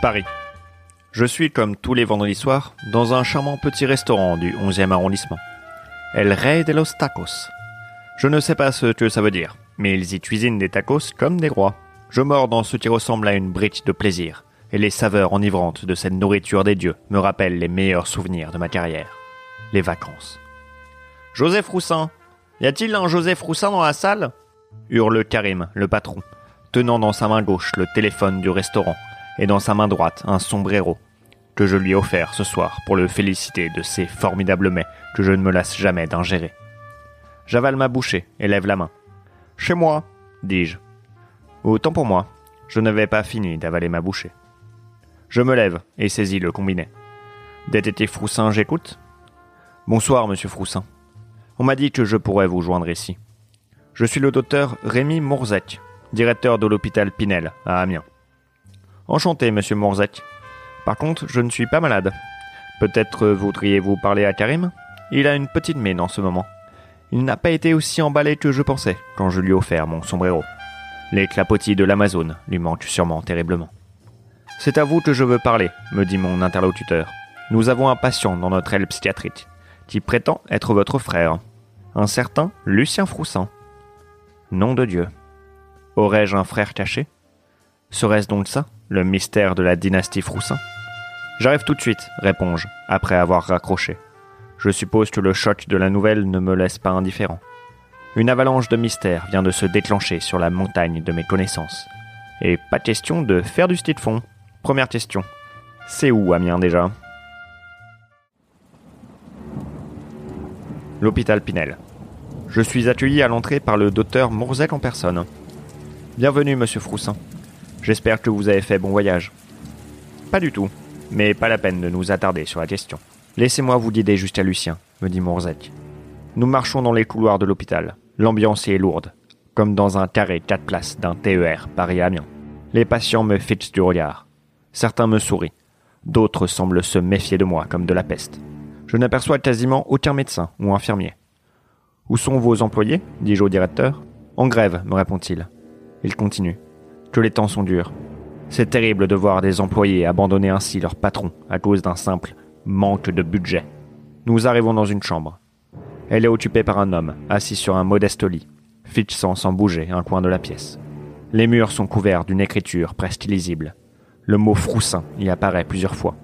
Paris. Je suis, comme tous les vendredis soirs, dans un charmant petit restaurant du 11e arrondissement. El Rey de los Tacos. Je ne sais pas ce que ça veut dire, mais ils y cuisinent des tacos comme des rois. Je mords dans ce qui ressemble à une brique de plaisir, et les saveurs enivrantes de cette nourriture des dieux me rappellent les meilleurs souvenirs de ma carrière. Les vacances. Joseph Roussin Y a-t-il un Joseph Roussin dans la salle? hurle Karim, le patron, tenant dans sa main gauche le téléphone du restaurant et dans sa main droite un sombrero que je lui ai offert ce soir pour le féliciter de ces formidables mets que je ne me lasse jamais d'ingérer. J'avale ma bouchée et lève la main. Chez moi, dis-je. Autant pour moi, je n'avais pas fini d'avaler ma bouchée. Je me lève et saisis le combiné. Détective Froussin, j'écoute Bonsoir, monsieur Froussin. On m'a dit que je pourrais vous joindre ici. Je suis le docteur Rémi Mourzec, directeur de l'hôpital Pinel, à Amiens. Enchanté, monsieur Mourzec. Par contre, je ne suis pas malade. Peut-être voudriez-vous parler à Karim? Il a une petite mine en ce moment. Il n'a pas été aussi emballé que je pensais quand je lui ai offert mon sombrero. Les clapotis de l'Amazone lui manquent sûrement terriblement. C'est à vous que je veux parler, me dit mon interlocuteur. Nous avons un patient dans notre aile psychiatrique qui prétend être votre frère, un certain Lucien Froussin. Nom de Dieu. Aurais-je un frère caché? Serait-ce donc ça, le mystère de la dynastie Froussin? J'arrive tout de suite, réponds-je, après avoir raccroché. Je suppose que le choc de la nouvelle ne me laisse pas indifférent. Une avalanche de mystères vient de se déclencher sur la montagne de mes connaissances. Et pas question de faire du de fond. Première question. C'est où Amiens déjà? L'hôpital Pinel. Je suis accueilli à l'entrée par le docteur Mourzec en personne. Bienvenue, monsieur Froussin. J'espère que vous avez fait bon voyage. Pas du tout, mais pas la peine de nous attarder sur la question. Laissez-moi vous guider jusqu'à Lucien, me dit Mourzec. Nous marchons dans les couloirs de l'hôpital. L'ambiance est lourde, comme dans un carré quatre places d'un TER Paris-Amiens. Les patients me fixent du regard. Certains me sourient. D'autres semblent se méfier de moi comme de la peste. Je n'aperçois quasiment aucun médecin ou infirmier. Où sont vos employés? dis-je au directeur. En grève, me répond-il. Il continue. Que les temps sont durs. C'est terrible de voir des employés abandonner ainsi leur patron à cause d'un simple manque de budget. Nous arrivons dans une chambre. Elle est occupée par un homme, assis sur un modeste lit, fixant sans bouger un coin de la pièce. Les murs sont couverts d'une écriture presque illisible. Le mot froussin y apparaît plusieurs fois,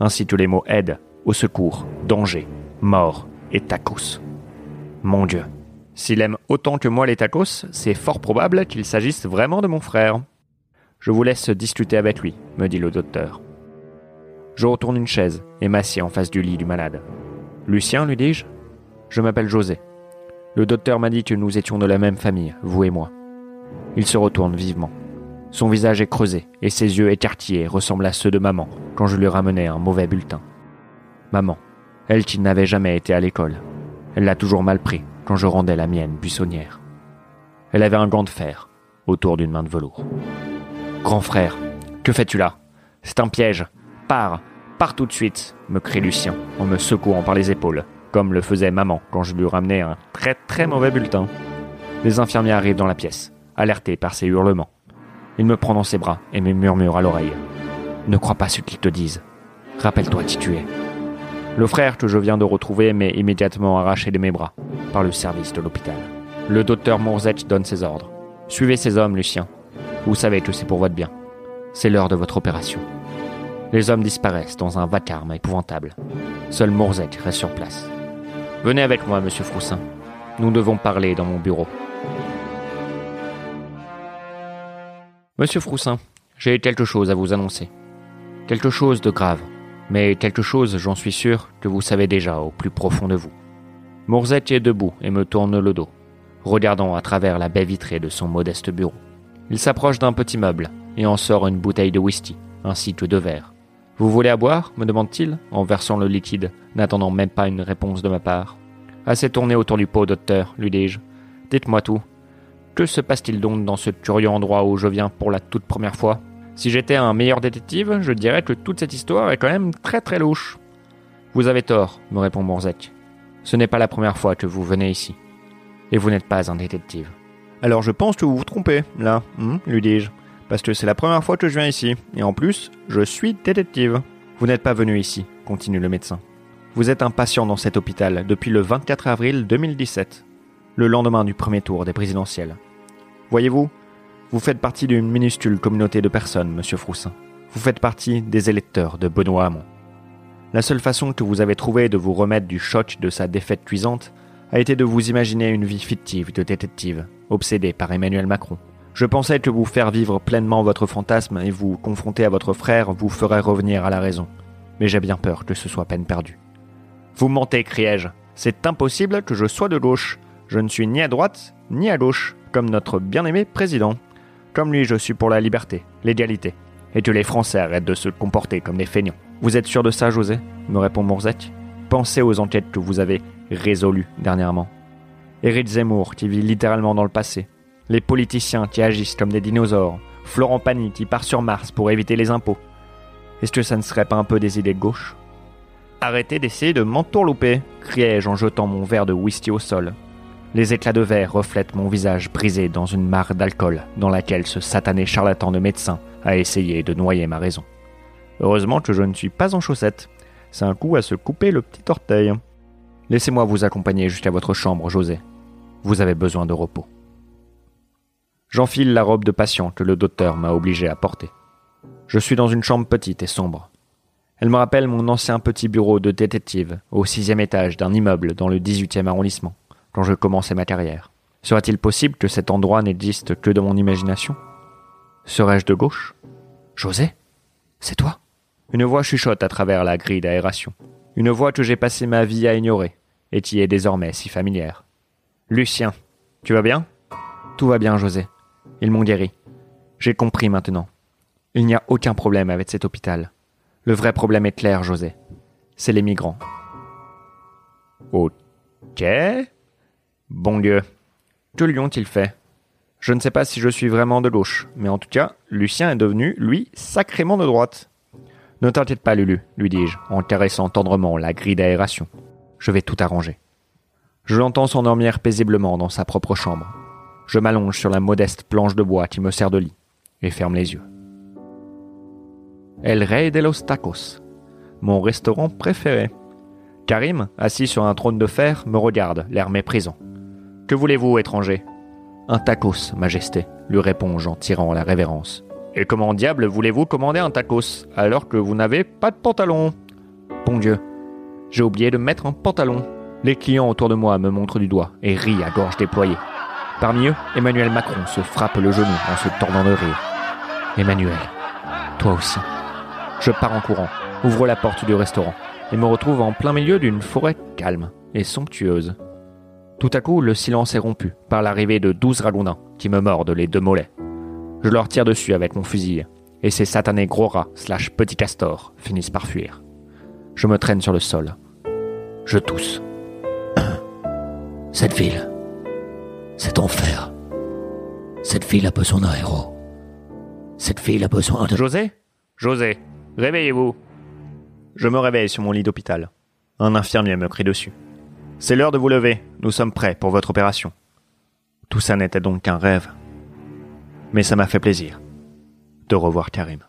ainsi que les mots aide, au secours, danger, mort et tacos. Mon Dieu. S'il aime autant que moi les tacos, c'est fort probable qu'il s'agisse vraiment de mon frère. Je vous laisse discuter avec lui, me dit le docteur. Je retourne une chaise et m'assieds en face du lit du malade. Lucien, lui dis-je Je m'appelle José. Le docteur m'a dit que nous étions de la même famille, vous et moi. Il se retourne vivement. Son visage est creusé et ses yeux écartillés ressemblent à ceux de maman quand je lui ramenais un mauvais bulletin. Maman, elle qui n'avait jamais été à l'école, elle l'a toujours mal pris quand je rendais la mienne buissonnière. Elle avait un gant de fer autour d'une main de velours. Grand frère, que fais-tu là? C'est un piège. Pars, pars tout de suite, me crie Lucien en me secouant par les épaules, comme le faisait maman quand je lui ramenais un très très mauvais bulletin. Les infirmiers arrivent dans la pièce, alertés par ses hurlements. Il me prend dans ses bras et me murmure à l'oreille. Ne crois pas ce qu'ils te disent. Rappelle-toi qui tu es. Le frère que je viens de retrouver m'est immédiatement arraché de mes bras par le service de l'hôpital. Le docteur Mourzec donne ses ordres. Suivez ces hommes, Lucien. Vous savez que c'est pour votre bien. C'est l'heure de votre opération. Les hommes disparaissent dans un vacarme épouvantable. Seul Mourzec reste sur place. Venez avec moi, monsieur Froussin. Nous devons parler dans mon bureau. Monsieur Froussin, j'ai quelque chose à vous annoncer. Quelque chose de grave mais quelque chose, j'en suis sûr, que vous savez déjà au plus profond de vous. Mourzette est debout et me tourne le dos, regardant à travers la baie vitrée de son modeste bureau. Il s'approche d'un petit meuble et en sort une bouteille de whisky, ainsi que deux verres. Vous voulez à boire me demande-t-il, en versant le liquide, n'attendant même pas une réponse de ma part. Assez tourné autour du pot, docteur, lui dis-je. Dites-moi tout. Que se passe-t-il donc dans ce curieux endroit où je viens pour la toute première fois? Si j'étais un meilleur détective, je dirais que toute cette histoire est quand même très très louche. Vous avez tort, me répond Morzec. Ce n'est pas la première fois que vous venez ici. Et vous n'êtes pas un détective. Alors je pense que vous vous trompez, là, hein, lui dis-je. Parce que c'est la première fois que je viens ici, et en plus, je suis détective. Vous n'êtes pas venu ici, continue le médecin. Vous êtes un patient dans cet hôpital depuis le 24 avril 2017, le lendemain du premier tour des présidentielles. Voyez-vous, vous faites partie d'une minuscule communauté de personnes, monsieur Froussin. Vous faites partie des électeurs de Benoît Hamon. La seule façon que vous avez trouvé de vous remettre du choc de sa défaite cuisante a été de vous imaginer une vie fictive de détective, obsédée par Emmanuel Macron. Je pensais que vous faire vivre pleinement votre fantasme et vous confronter à votre frère vous ferait revenir à la raison. Mais j'ai bien peur que ce soit peine perdue. Vous mentez, criai-je. C'est impossible que je sois de gauche. Je ne suis ni à droite ni à gauche, comme notre bien-aimé président. Comme lui, je suis pour la liberté, l'égalité, et que les Français arrêtent de se comporter comme des feignants. Vous êtes sûr de ça, José? me répond Mourzec. Pensez aux enquêtes que vous avez résolues dernièrement. Éric Zemmour, qui vit littéralement dans le passé. Les politiciens qui agissent comme des dinosaures. Florent Pagny qui part sur Mars pour éviter les impôts. Est-ce que ça ne serait pas un peu des idées de gauche? Arrêtez d'essayer de m'entourlouper, criai-je en jetant mon verre de whisky au sol. Les éclats de verre reflètent mon visage brisé dans une mare d'alcool dans laquelle ce satané charlatan de médecin a essayé de noyer ma raison. Heureusement que je ne suis pas en chaussettes. C'est un coup à se couper le petit orteil. Laissez-moi vous accompagner jusqu'à votre chambre, José. Vous avez besoin de repos. J'enfile la robe de patient que le docteur m'a obligé à porter. Je suis dans une chambre petite et sombre. Elle me rappelle mon ancien petit bureau de détective au sixième étage d'un immeuble dans le 18e arrondissement, quand je commençais ma carrière. Serait-il possible que cet endroit n'existe que dans mon imagination? Serais-je de gauche? José C'est toi? Une voix chuchote à travers la grille d'aération. Une voix que j'ai passé ma vie à ignorer, et qui est désormais si familière. Lucien, tu vas bien? Tout va bien, José. Ils m'ont guéri. J'ai compris maintenant. Il n'y a aucun problème avec cet hôpital. Le vrai problème est clair, José. C'est les migrants. Ok. Bon Dieu. Que lui ont-ils fait? Je ne sais pas si je suis vraiment de gauche, mais en tout cas, Lucien est devenu, lui, sacrément de droite. Ne t'inquiète pas, Lulu, lui dis-je, en caressant tendrement la grille d'aération. Je vais tout arranger. Je l'entends s'endormir paisiblement dans sa propre chambre. Je m'allonge sur la modeste planche de bois qui me sert de lit et ferme les yeux. El Rey de los Tacos, mon restaurant préféré. Karim, assis sur un trône de fer, me regarde, l'air méprisant. Que voulez-vous, étranger? Un tacos, Majesté, lui réponds-je en tirant la révérence. Et comment diable voulez-vous commander un tacos alors que vous n'avez pas de pantalon? Bon Dieu, j'ai oublié de mettre un pantalon. Les clients autour de moi me montrent du doigt et rient à gorge déployée. Parmi eux, Emmanuel Macron se frappe le genou en se tordant de rire. Emmanuel, toi aussi. Je pars en courant, ouvre la porte du restaurant et me retrouve en plein milieu d'une forêt calme et somptueuse. Tout à coup, le silence est rompu par l'arrivée de douze ragondins qui me mordent les deux mollets. Je leur tire dessus avec mon fusil, et ces satanés gros rats slash petits castors finissent par fuir. Je me traîne sur le sol. Je tousse. Cette ville, c'est enfer. Cette ville a besoin d'un héros. Cette ville a besoin de... José? José, réveillez-vous. Je me réveille sur mon lit d'hôpital. Un infirmier me crie dessus. C'est l'heure de vous lever, nous sommes prêts pour votre opération. Tout ça n'était donc qu'un rêve. Mais ça m'a fait plaisir de revoir Karim.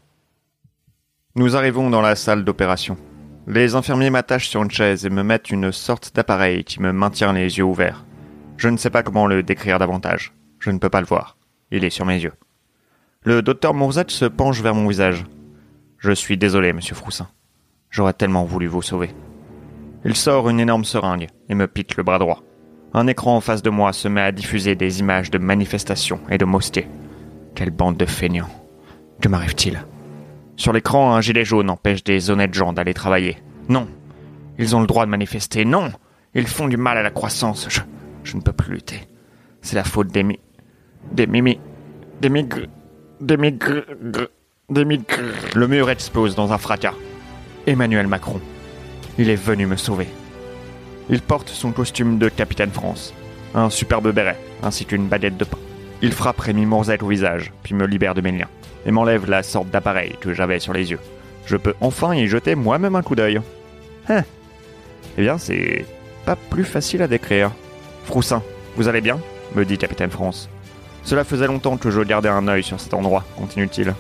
Nous arrivons dans la salle d'opération. Les infirmiers m'attachent sur une chaise et me mettent une sorte d'appareil qui me maintient les yeux ouverts. Je ne sais pas comment le décrire davantage. Je ne peux pas le voir. Il est sur mes yeux. Le docteur Mourzette se penche vers mon visage. Je suis désolé, monsieur Froussin. J'aurais tellement voulu vous sauver. Il sort une énorme seringue et me pique le bras droit. Un écran en face de moi se met à diffuser des images de manifestations et de mosquées. Quelle bande de feignants. Que m'arrive-t-il? Sur l'écran, un gilet jaune empêche des honnêtes gens d'aller travailler. Non. Ils ont le droit de manifester. Non. Ils font du mal à la croissance. Je, je ne peux plus lutter. C'est la faute des mi... des mimi... des migres... des migres... des migres... Le mur explose dans un fracas. Emmanuel Macron. Il est venu me sauver. Il porte son costume de capitaine France, un superbe béret, ainsi qu'une baguette de pain. Il frappe Rémi Morzette au visage, puis me libère de mes liens, et m'enlève la sorte d'appareil que j'avais sur les yeux. Je peux enfin y jeter moi-même un coup d'œil. Hein Eh bien, c'est pas plus facile à décrire. Froussin, vous allez bien? me dit Capitaine France. Cela faisait longtemps que je gardais un œil sur cet endroit, continue-t-il.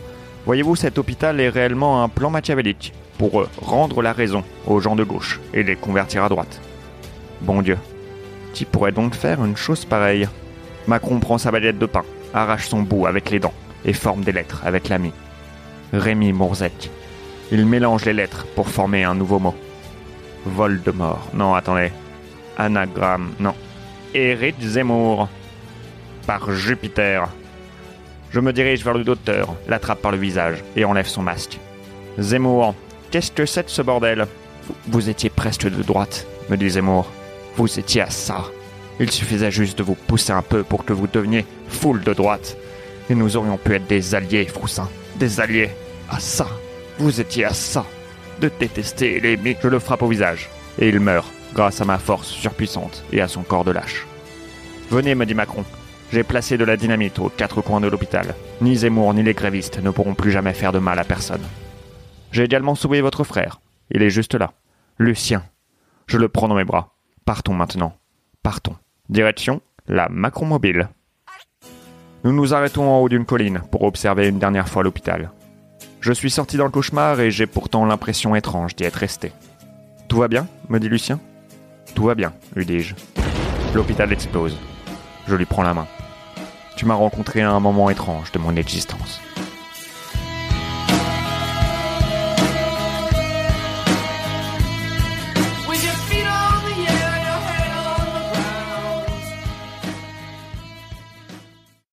Voyez-vous, cet hôpital est réellement un plan machiavélique pour euh, rendre la raison aux gens de gauche et les convertir à droite. Bon Dieu, qui pourrait donc faire une chose pareille? Macron prend sa baguette de pain, arrache son bout avec les dents et forme des lettres avec l'ami. Rémi Mourzec. Il mélange les lettres pour former un nouveau mot. Voldemort. Non, attendez. Anagramme. Non. Éric Zemmour. Par Jupiter. Je me dirige vers le docteur, l'attrape par le visage et enlève son masque. Zemmour, qu'est-ce que c'est de ce bordel? Vous, étiez presque de droite, me dit Zemmour. Vous étiez à ça. Il suffisait juste de vous pousser un peu pour que vous deveniez foule de droite. Et nous aurions pu être des alliés, Froussin. Des alliés. À ça. Vous étiez à ça. De détester l'aimer. Je le frappe au visage. Et il meurt, grâce à ma force surpuissante et à son corps de lâche. Venez, me dit Macron. J'ai placé de la dynamite aux quatre coins de l'hôpital. Ni Zemmour ni les grévistes ne pourront plus jamais faire de mal à personne. J'ai également sauvé votre frère. Il est juste là. Lucien. Je le prends dans mes bras. Partons maintenant. Partons. Direction la Macron Mobile. Nous nous arrêtons en haut d'une colline pour observer une dernière fois l'hôpital. Je suis sorti dans le cauchemar et j'ai pourtant l'impression étrange d'y être resté. Tout va bien me dit Lucien. Tout va bien, lui dis-je. L'hôpital explose. Je lui prends la main. Tu m'as rencontré à un moment étrange de mon existence.